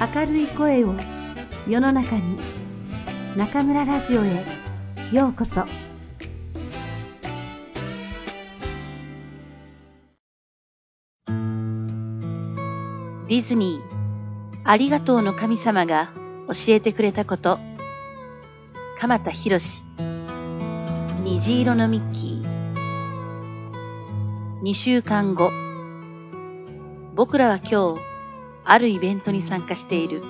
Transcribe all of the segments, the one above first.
明るい声を世の中に中村ラジオへようこそ。ディズニーありがとうの神様が教えてくれたこと。鎌田博虹色のミッキー。2週間後。僕らは今日あるイベントに参加している。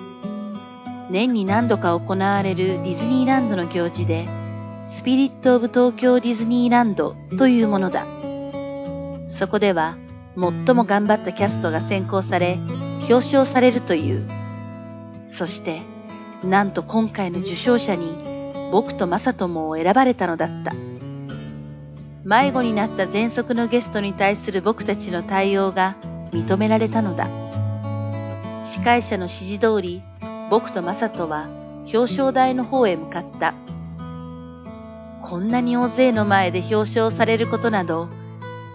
年に何度か行われるディズニーランドの行事でスピリット・オブ・東京ディズニーランドというものだ。そこでは最も頑張ったキャストが選考され表彰されるという。そしてなんと今回の受賞者に僕とマサトも選ばれたのだった。迷子になった喘息のゲストに対する僕たちの対応が認められたのだ。司会者の指示通り僕とマサトは表彰台の方へ向かった。こんなに大勢の前で表彰されることなど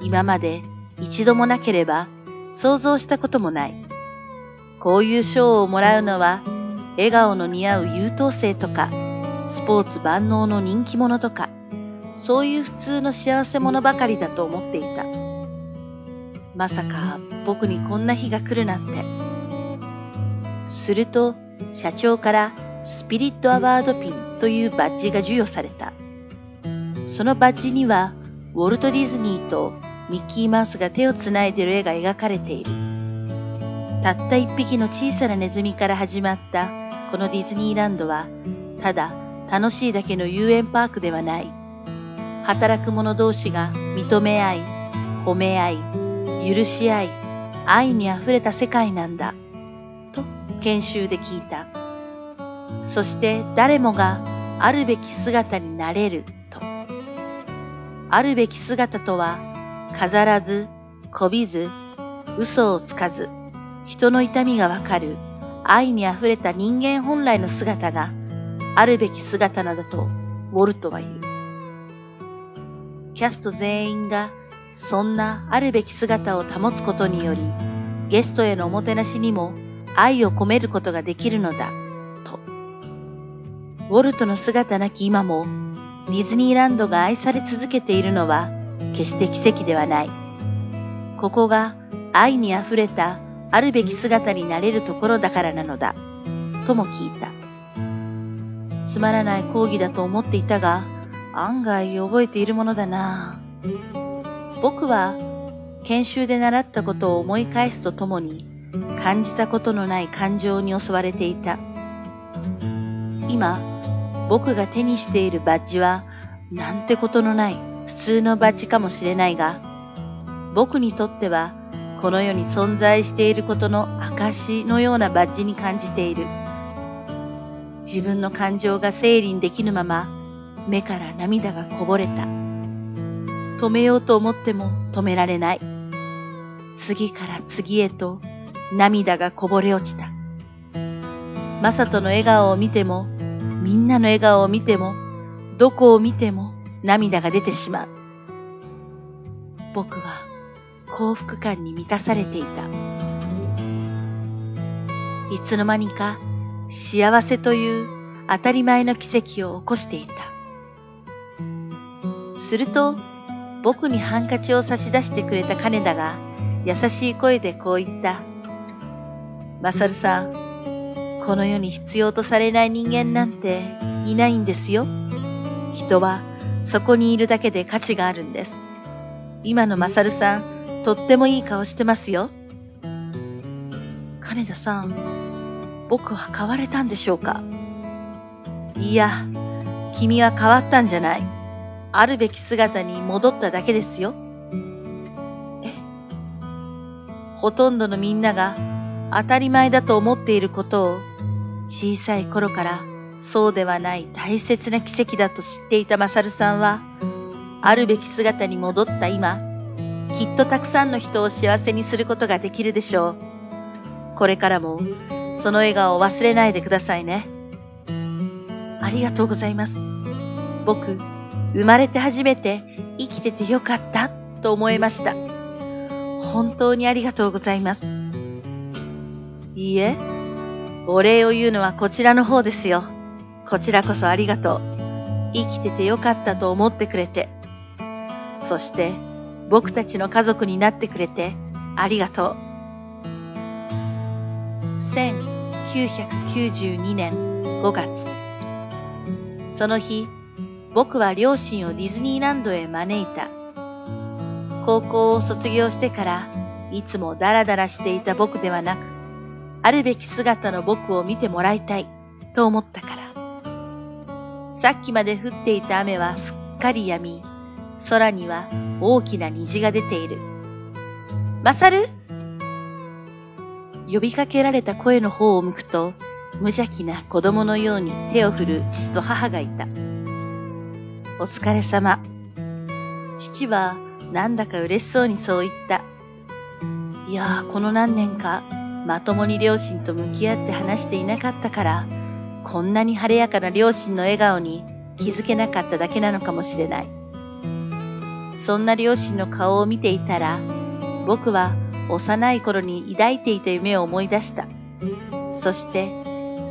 今まで一度もなければ想像したこともない。こういう賞をもらうのは笑顔の似合う優等生とかスポーツ万能の人気者とかそういう普通の幸せ者ばかりだと思っていた。まさか僕にこんな日が来るなんて。すると社長からスピリットアワードピンというバッジが授与された。そのバッジにはウォルト・ディズニーとミッキーマウスが手をつないでる絵が描かれている。たった一匹の小さなネズミから始まったこのディズニーランドはただ楽しいだけの遊園パークではない。働く者同士が認め合い、褒め合い、許し合い、愛に溢れた世界なんだ。と研修で聞いた。そして誰もがあるべき姿になれると。あるべき姿とは飾らず、こびず、嘘をつかず、人の痛みがわかる愛に溢れた人間本来の姿があるべき姿などとウォルトは言う。キャスト全員がそんなあるべき姿を保つことによりゲストへのおもてなしにも愛を込めることができるのだ、と。ウォルトの姿なき今もディズニーランドが愛され続けているのは決して奇跡ではない。ここが愛に溢れたあるべき姿になれるところだからなのだ、とも聞いた。つまらない講義だと思っていたが、案外覚えているものだな。僕は研修で習ったことを思い返すとともに、感じたことのない感情に襲われていた。今、僕が手にしているバッジは、なんてことのない普通のバッジかもしれないが、僕にとっては、この世に存在していることの証のようなバッジに感じている。自分の感情が整理できぬまま、目から涙がこぼれた。止めようと思っても止められない。次から次へと涙がこぼれ落ちた。マサトの笑顔を見ても、みんなの笑顔を見ても、どこを見ても涙が出てしまう。僕は幸福感に満たされていた。いつの間にか幸せという当たり前の奇跡を起こしていた。すると、僕にハンカチを差し出してくれた金田が優しい声でこう言った。マサルさん、この世に必要とされない人間なんていないんですよ。人はそこにいるだけで価値があるんです。今のマサルさん、とってもいい顔してますよ。金田さん、僕は変われたんでしょうかいや、君は変わったんじゃない。あるべき姿に戻っただけですよ。えほとんどのみんなが当たり前だと思っていることを小さい頃からそうではない大切な奇跡だと知っていたマサルさんはあるべき姿に戻った今きっとたくさんの人を幸せにすることができるでしょう。これからもその笑顔を忘れないでくださいね。ありがとうございます。僕、生まれて初めて生きててよかったと思いました。本当にありがとうございます。いいえ、お礼を言うのはこちらの方ですよ。こちらこそありがとう。生きててよかったと思ってくれて。そして僕たちの家族になってくれてありがとう。1992年5月。その日、僕は両親をディズニーランドへ招いた。高校を卒業してからいつもダラダラしていた僕ではなく、あるべき姿の僕を見てもらいたいと思ったから。さっきまで降っていた雨はすっかり止み、空には大きな虹が出ている。マサル呼びかけられた声の方を向くと、無邪気な子供のように手を振る父と母がいた。お疲れ様。父はなんだか嬉しそうにそう言った。いやー、この何年か、まともに両親と向き合って話していなかったから、こんなに晴れやかな両親の笑顔に気づけなかっただけなのかもしれない。そんな両親の顔を見ていたら、僕は幼い頃に抱いていた夢を思い出した。そして、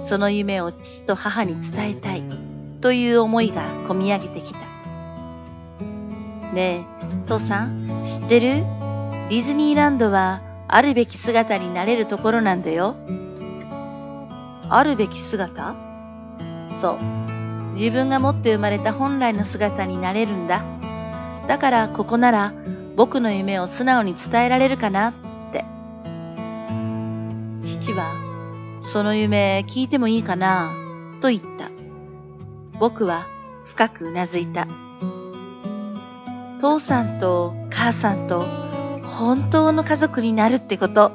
その夢を父と母に伝えたいという思いがこみ上げてきた。ねえ、父さん、知ってる？ディズニーランドはあるべき姿になれるところなんだよ。あるべき姿？そう。自分が持って生まれた本来の姿になれるんだ。だからここなら僕の夢を素直に伝えられるかなって。父は、その夢聞いてもいいかなと言った。僕は深くうなずいた。父さんと母さんと本当の家族になるってこと。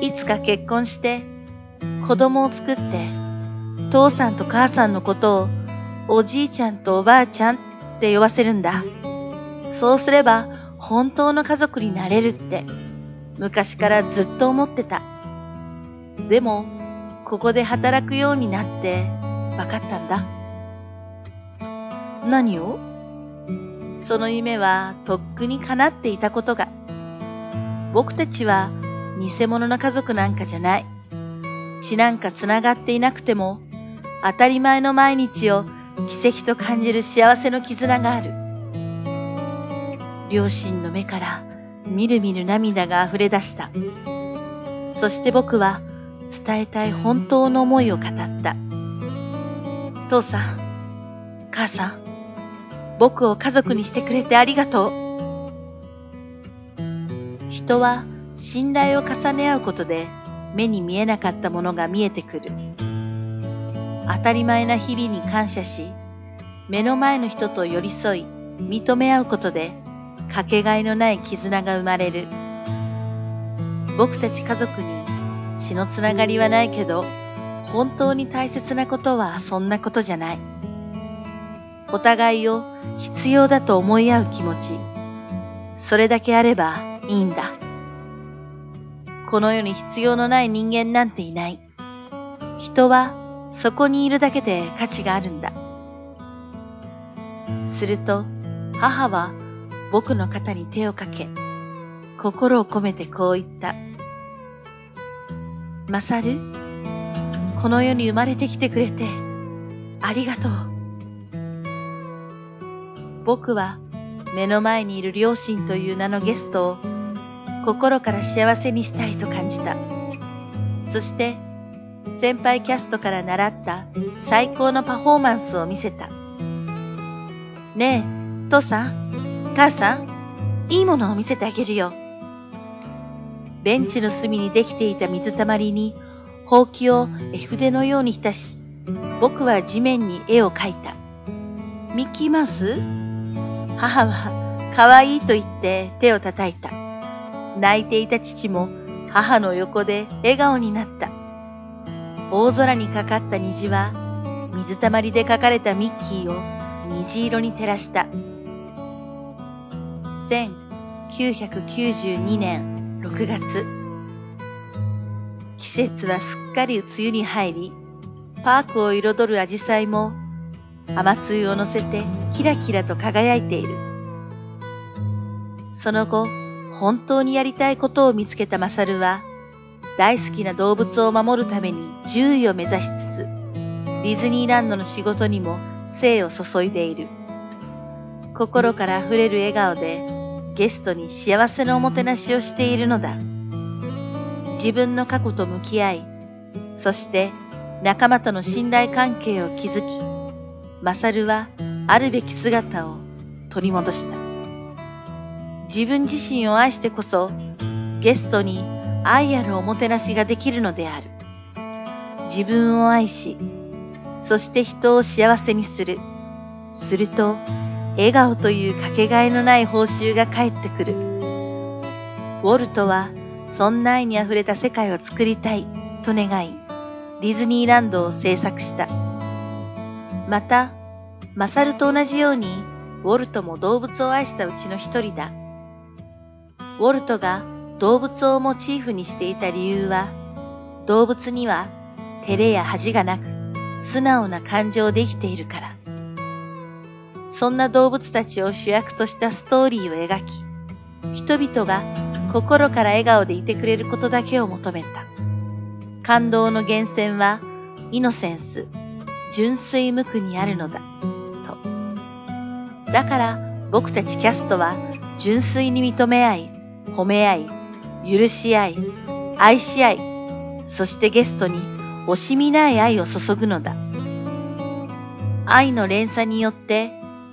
いつか結婚して子供を作って父さんと母さんのことをおじいちゃんとおばあちゃんって呼ばせるんだ。そうすれば本当の家族になれるって昔からずっと思ってた。でも、ここで働くようになって分かったんだ。何を？その夢はとっくに叶っていたことが。僕たちは偽物の家族なんかじゃない。血なんか繋がっていなくても、当たり前の毎日を奇跡と感じる幸せの絆がある。両親の目からみるみる涙が溢れ出した。そして僕は伝えたい本当の思いを語った。父さん、母さん、僕を家族にしてくれてありがとう。人は信頼を重ね合うことで目に見えなかったものが見えてくる。当たり前な日々に感謝し、目の前の人と寄り添い、認め合うことで、かけがえのない絆が生まれる。僕たち家族に血のつながりはないけど、本当に大切なことはそんなことじゃない。お互いを必要だと思い合う気持ち。それだけあればいいんだ。この世に必要のない人間なんていない。人はそこにいるだけで価値があるんだ。すると母は僕の肩に手をかけ、心を込めてこう言った。マサル、この世に生まれてきてくれてありがとう。僕は目の前にいる両親という名のゲストを心から幸せにしたいと感じた。そして先輩キャストから習った最高のパフォーマンスを見せた。ねえ、父さん、母さん、いいものを見せてあげるよ。ベンチの隅にできていた水たまりに、ほうきを絵筆のように浸し、僕は地面に絵を描いた。ミッキーマウス？母は可愛いと言って手を叩いた。泣いていた父も母の横で笑顔になった。大空にかかった虹は水たまりで描かれたミッキーを虹色に照らした。1992年6月。季節はすっかり梅雨に入り、パークを彩るアジサイも雨露を乗せてキラキラと輝いている。その後、本当にやりたいことを見つけたマサルは、大好きな動物を守るために獣医を目指しつつ、ディズニーランドの仕事にも精を注いでいる。心から溢れる笑顔でゲストに幸せのおもてなしをしているのだ。自分の過去と向き合い、そして仲間との信頼関係を築き、マサルはあるべき姿を取り戻した。自分自身を愛してこそ、ゲストに愛あるおもてなしができるのである。自分を愛し、そして人を幸せにする。すると、笑顔というかけがえのない報酬が返ってくる。ウォルトは、そんな愛に溢れた世界を作りたいと願い、ディズニーランドを制作した。また、マサルと同じように、ウォルトも動物を愛したうちの一人だ。ウォルトが動物をモチーフにしていた理由は、動物には照れや恥がなく、素直な感情で生きているから。そんな動物たちを主役としたストーリーを描き、人々が心から笑顔でいてくれることだけを求めた。感動の源泉は、イノセンス、純粋無垢にあるのだ、と。だから僕たちキャストは純粋に認め合い、褒め合い、許し合い、愛し合い、そしてゲストに惜しみない愛を注ぐのだ。愛の連鎖によって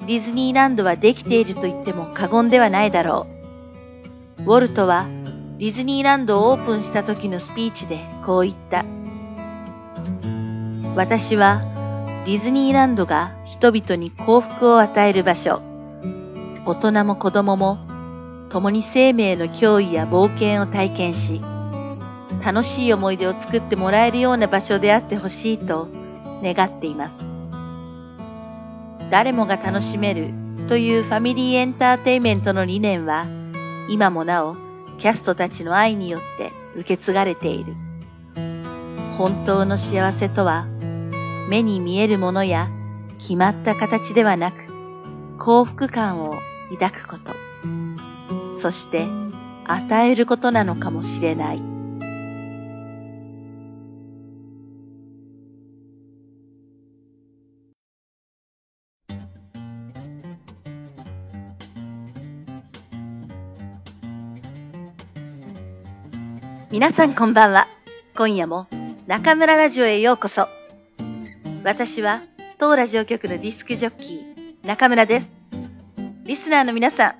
ディズニーランドはできていると言っても過言ではないだろう。ウォルトはディズニーランドをオープンした時のスピーチでこう言った。私はディズニーランドが人々に幸福を与える場所。大人も子供も共に生命の脅威や冒険を体験し、楽しい思い出を作ってもらえるような場所であってほしいと願っています。誰もが楽しめるというファミリーエンターテイメントの理念は、今もなおキャストたちの愛によって受け継がれている。本当の幸せとは、目に見えるものや決まった形ではなく、幸福感を抱くこと。そして与えることなのかもしれない。皆さんこんばんは。今夜も中村ラジオへようこそ。私は当ラジオ局のディスクジョッキー中村です。リスナーの皆さ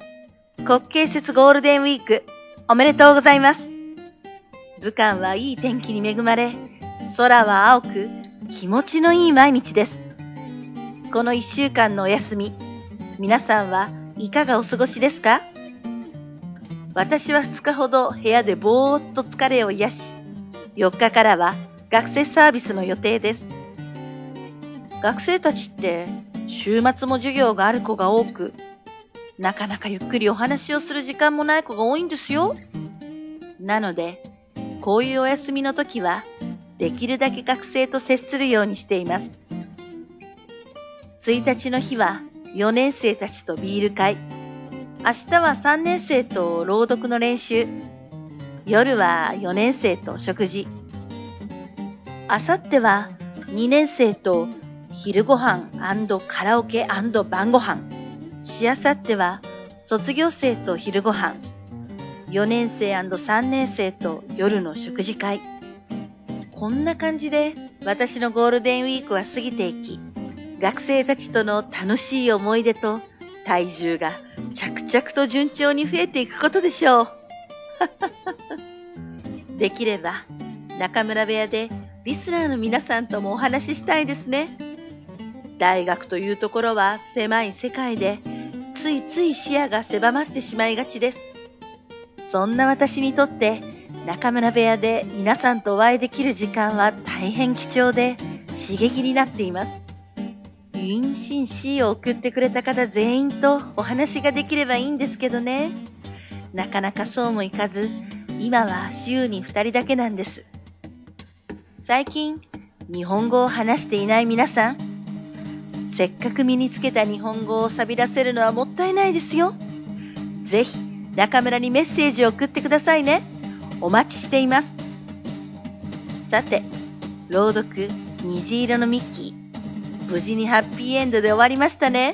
ん、国慶節ゴールデンウィークおめでとうございます。武漢はいい天気に恵まれ、空は青く気持ちのいい毎日です。この一週間のお休み、皆さんはいかがお過ごしですか？私は2日ほど部屋でぼーっと疲れを癒し、4日からは学生サービスの予定です。学生たちって週末も授業がある子が多く、なかなかゆっくりお話をする時間もない子が多いんですよ。なので、こういうお休みの時は、できるだけ学生と接するようにしています。1日の日は4年生たちとビール会。明日は3年生と朗読の練習。夜は4年生と食事。明後日は2年生と昼ご飯カラオケ晩ご飯。しあさっては卒業生と昼ご飯。4年生 &3 年生と夜の食事会。こんな感じで私のゴールデンウィークは過ぎていき、学生たちとの楽しい思い出と体重が着々と順調に増えていくことでしょう。できれば中村部屋でリスナーの皆さんともお話ししたいですね。大学というところは狭い世界でついつい視野が狭まってしまいがちです。そんな私にとって中村部屋で皆さんとお会いできる時間は大変貴重で刺激になっています。妊娠 C を送ってくれた方全員とお話ができればいいんですけどね。なかなかそうもいかず、今は週に2人だけなんです。最近、日本語を話していない皆さん、せっかく身につけた日本語を錆びらせるのはもったいないですよ。ぜひ、中村にメッセージを送ってくださいね。お待ちしています。さて、朗読、虹色のミッキー。無事にハッピーエンドで終わりましたね。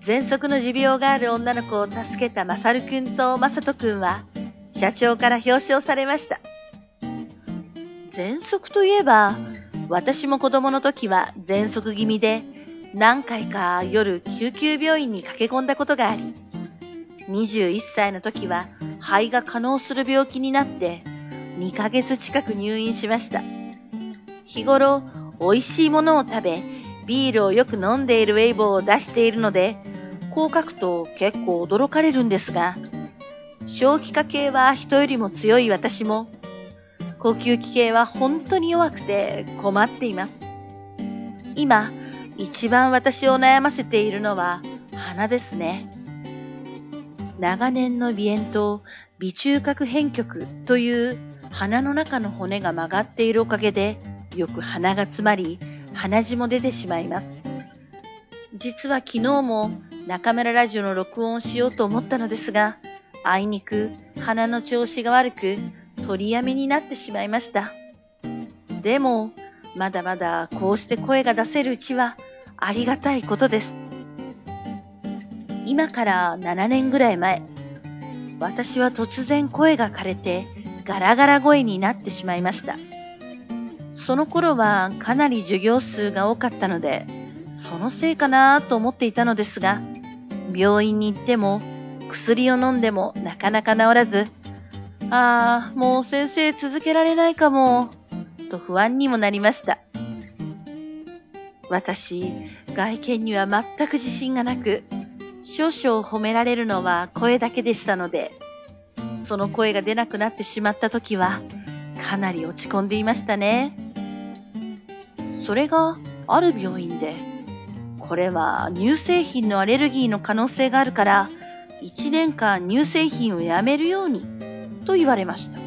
喘息の持病がある女の子を助けたマサルくんとマサトくんは、社長から表彰されました。喘息といえば、私も子供の時は喘息気味で、何回か夜救急病院に駆け込んだことがあり、21歳の時は肺が可能する病気になって2ヶ月近く入院しました。日頃美味しいものを食べ、ビールをよく飲んでいるウェイボーを出しているので、こう書くと結構驚かれるんですが、小気化系は人よりも強い私も、呼吸器系は本当に弱くて困っています。今、一番私を悩ませているのは鼻ですね。長年の鼻炎と鼻中隔変曲という鼻の中の骨が曲がっているおかげでよく鼻が詰まり鼻血も出てしまいます。実は昨日も中村ラジオの録音をしようと思ったのですが、あいにく鼻の調子が悪く取りやめになってしまいました。でも、まだまだこうして声が出せるうちはありがたいことです。今から7年ぐらい前、私は突然声が枯れてガラガラ声になってしまいました。その頃はかなり授業数が多かったので、そのせいかなと思っていたのですが、病院に行っても薬を飲んでもなかなか治らず、ああ、もう先生続けられないかも、と不安にもなりました。私、外見には全く自信がなく、少々褒められるのは声だけでしたので、その声が出なくなってしまった時は、かなり落ち込んでいましたね。それがある病院で、これは乳製品のアレルギーの可能性があるから、1年間乳製品をやめるようにと言われました。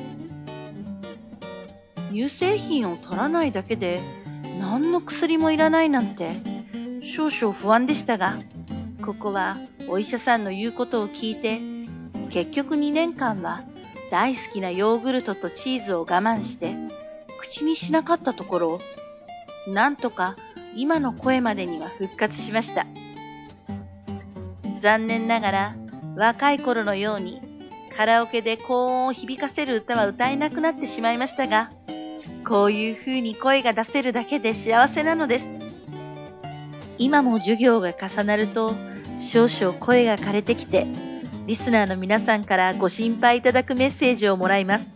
乳製品を取らないだけで何の薬もいらないなんて少々不安でしたが、ここはお医者さんの言うことを聞いて、結局2年間は大好きなヨーグルトとチーズを我慢して口にしなかったところ、なんとか今の声までには復活しました。残念ながら若い頃のようにカラオケで高音を響かせる歌は歌えなくなってしまいましたが、こういう風に声が出せるだけで幸せなのです。今も授業が重なると、少々声が枯れてきて、リスナーの皆さんからご心配いただくメッセージをもらいます。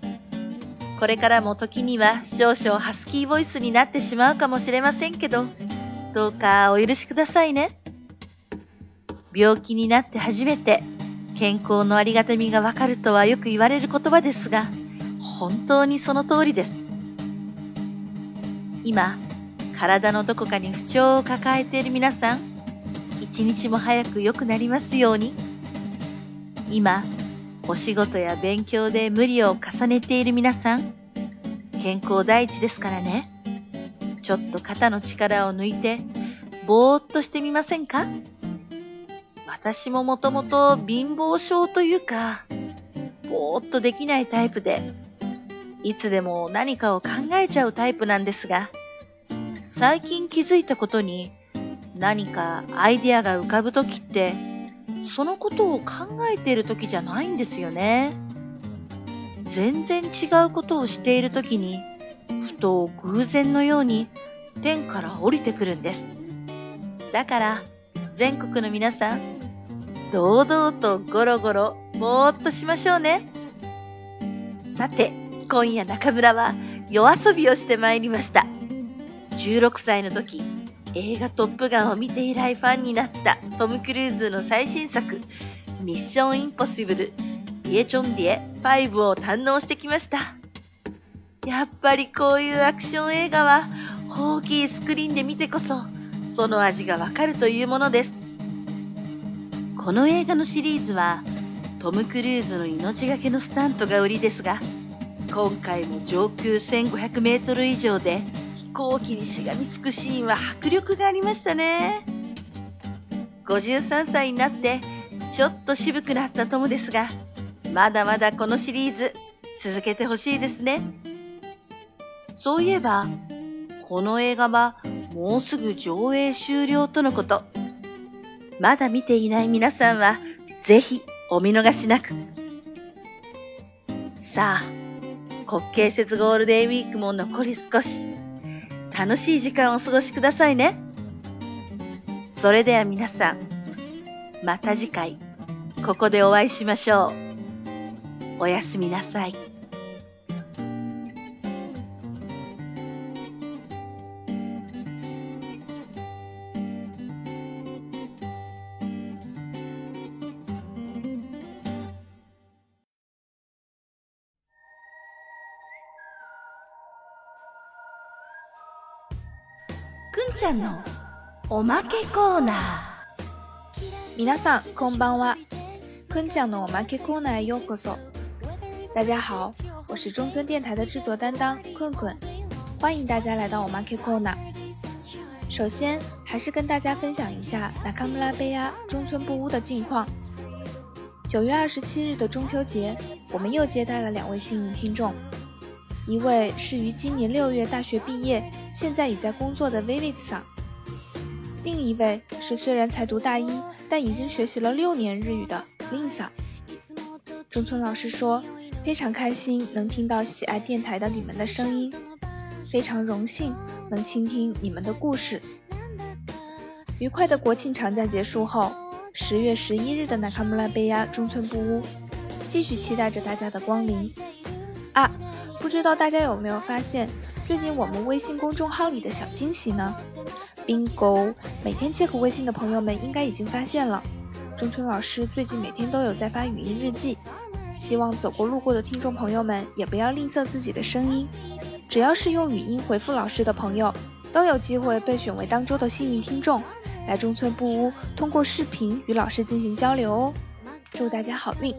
これからも時には少々ハスキーボイスになってしまうかもしれませんけど、どうかお許しくださいね。病気になって初めて健康のありがたみがわかるとはよく言われる言葉ですが、本当にその通りです。今、体のどこかに不調を抱えている皆さん、一日も早く良くなりますように。今、お仕事や勉強で無理を重ねている皆さん、健康第一ですからね。ちょっと肩の力を抜いて、ぼーっとしてみませんか？私ももともと貧乏症というか、ぼーっとできないタイプで、いつでも何かを考えちゃうタイプなんですが、最近気づいたことに、何かアイデアが浮かぶときって、そのことを考えているときじゃないんですよね。全然違うことをしているときに、ふと偶然のように天から降りてくるんです。だから、全国の皆さん、堂々とゴロゴロ、ぼーっとしましょうね。さて、今夜中村は夜遊びをしてまいりました。16歳の時、映画トップガンを見て以来ファンになったトム・クルーズの最新作、ミッション・インポッシブル、ディエチョンディエ5を堪能してきました。やっぱりこういうアクション映画は大きいスクリーンで見てこそ、その味がわかるというものです。この映画のシリーズはトム・クルーズの命がけのスタントが売りですが今回も上空1500メートル以上で飛行機にしがみつくシーンは迫力がありましたね53歳になってちょっと渋くなったトムですがまだまだこのシリーズ続けてほしいですねそういえば、この映画はもうすぐ上映終了とのこと。まだ見ていない皆さんは、ぜひお見逃しなく。さあ、国慶節ゴールデンウィークも残り少し。楽しい時間をお過ごしくださいね。それでは皆さん、また次回、ここでお会いしましょう。おやすみなさい。くんちゃんのおまけコーナ皆さんこんばんは。坤讲的我们 K コーナーへようこそ。大家好，我是中村电台的制作担当困困，欢迎大家来到我们 K コーナー。首先，还是跟大家分享一下那卡姆拉贝亚中村布屋的近况。九月二十七日的中秋节，我们又接待了两位幸运听众，一位是于今年六月大学毕业， 现在已在工作的 Vivid 桑，另一位是虽然才读大一。但已经学习了六年日语的 Lisa，中村老师说非常开心能听到喜爱电台的你们的声音，非常荣幸能倾听你们的故事。愉快的国庆长假结束后，十月十一日的纳卡穆拉贝亚中村布屋，继续期待着大家的光临。啊，不知道大家有没有发现，最近我们微信公众号里的小惊喜呢？bingo！每天 check 微信的朋友们应该已经发现了，中村老师最近每天都有在发语音日记，希望走过路过的听众朋友们也不要吝啬自己的声音，只要是用语音回复老师的朋友，都有机会被选为当周的幸运听众，来中村布屋通过视频与老师进行交流哦，祝大家好运！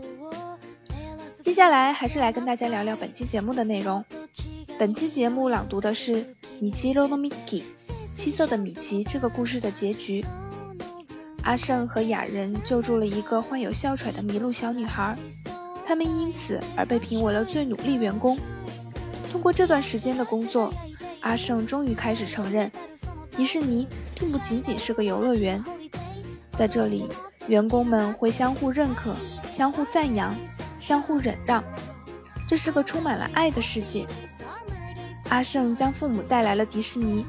接下来还是来跟大家聊聊本期节目的内容，本期节目朗读的是米奇罗诺米奇。七色的米奇这个故事的结局，阿胜和雅人救助了一个患有哮喘的迷路小女孩，他们因此而被评为了最努力员工。通过这段时间的工作，阿胜终于开始承认，迪士尼并不仅仅是个游乐园，在这里，员工们会相互认可、相互赞扬、相互忍让，这是个充满了爱的世界。阿胜将父母带来了迪士尼。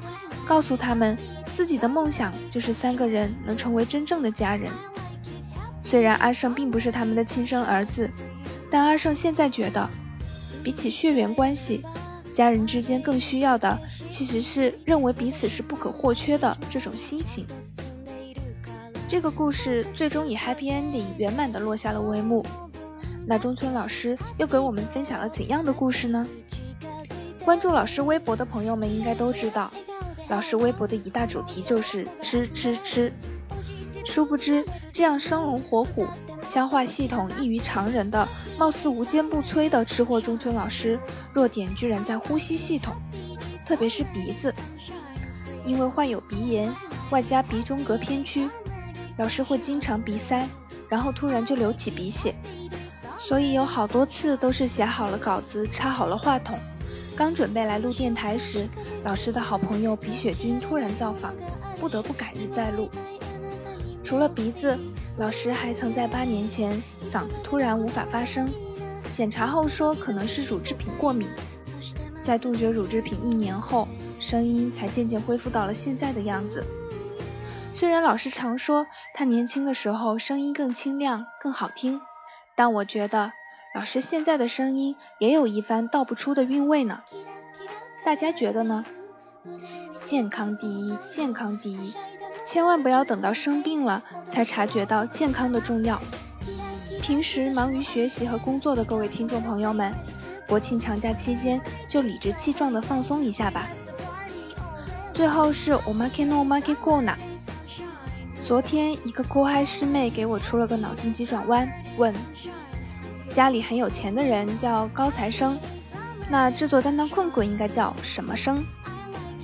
告诉他们，自己的梦想就是三个人能成为真正的家人。虽然阿胜并不是他们的亲生儿子，但阿胜现在觉得，比起血缘关系，家人之间更需要的其实是认为彼此是不可或缺的这种心情。这个故事最终以 happy ending 圆满的落下了帷幕。那中村老师又给我们分享了怎样的故事呢？关注老师微博的朋友们应该都知道。老师微博的一大主题就是吃吃吃，殊不知这样生龙活虎、消化系统异于常人的、貌似无坚不摧的吃货中村老师，弱点居然在呼吸系统，特别是鼻子。因为患有鼻炎，外加鼻中隔偏曲，老师会经常鼻塞，然后突然就流起鼻血，所以有好多次都是写好了稿子、插好了话筒。刚准备来录电台时，老师的好朋友鼻血君突然造访，不得不改日再录。除了鼻子，老师还曾在八年前嗓子突然无法发声，检查后说可能是乳制品过敏。在杜绝乳制品一年后，声音才渐渐恢复到了现在的样子。虽然老师常说他年轻的时候声音更清亮、更好听，但我觉得。老师现在的声音也有一番道不出的韵味呢，大家觉得呢？健康第一，健康第一，千万不要等到生病了才察觉到健康的重要。平时忙于学习和工作的各位听众朋友们，国庆长假期间就理直气壮的放松一下吧。最后是 omake no omake kona。昨天一个 cô 嗨师妹给我出了个脑筋急转弯，问。家里很有钱的人叫高材生，那制作担当困困应该叫什么生？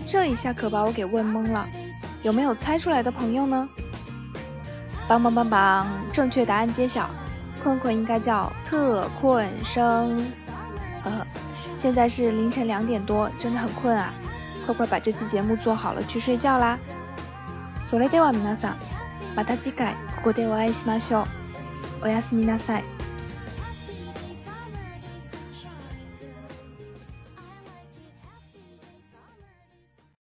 这一下可把我给问懵了，有没有猜出来的朋友呢？棒棒棒棒，正确答案揭晓，困困应该叫特困生。呵呵， 现在是凌晨两点多，真的很困啊！快快把这期节目做好了，去睡觉啦。それでは皆さん、また次回ここでお会いしましょう。おやすみなさい。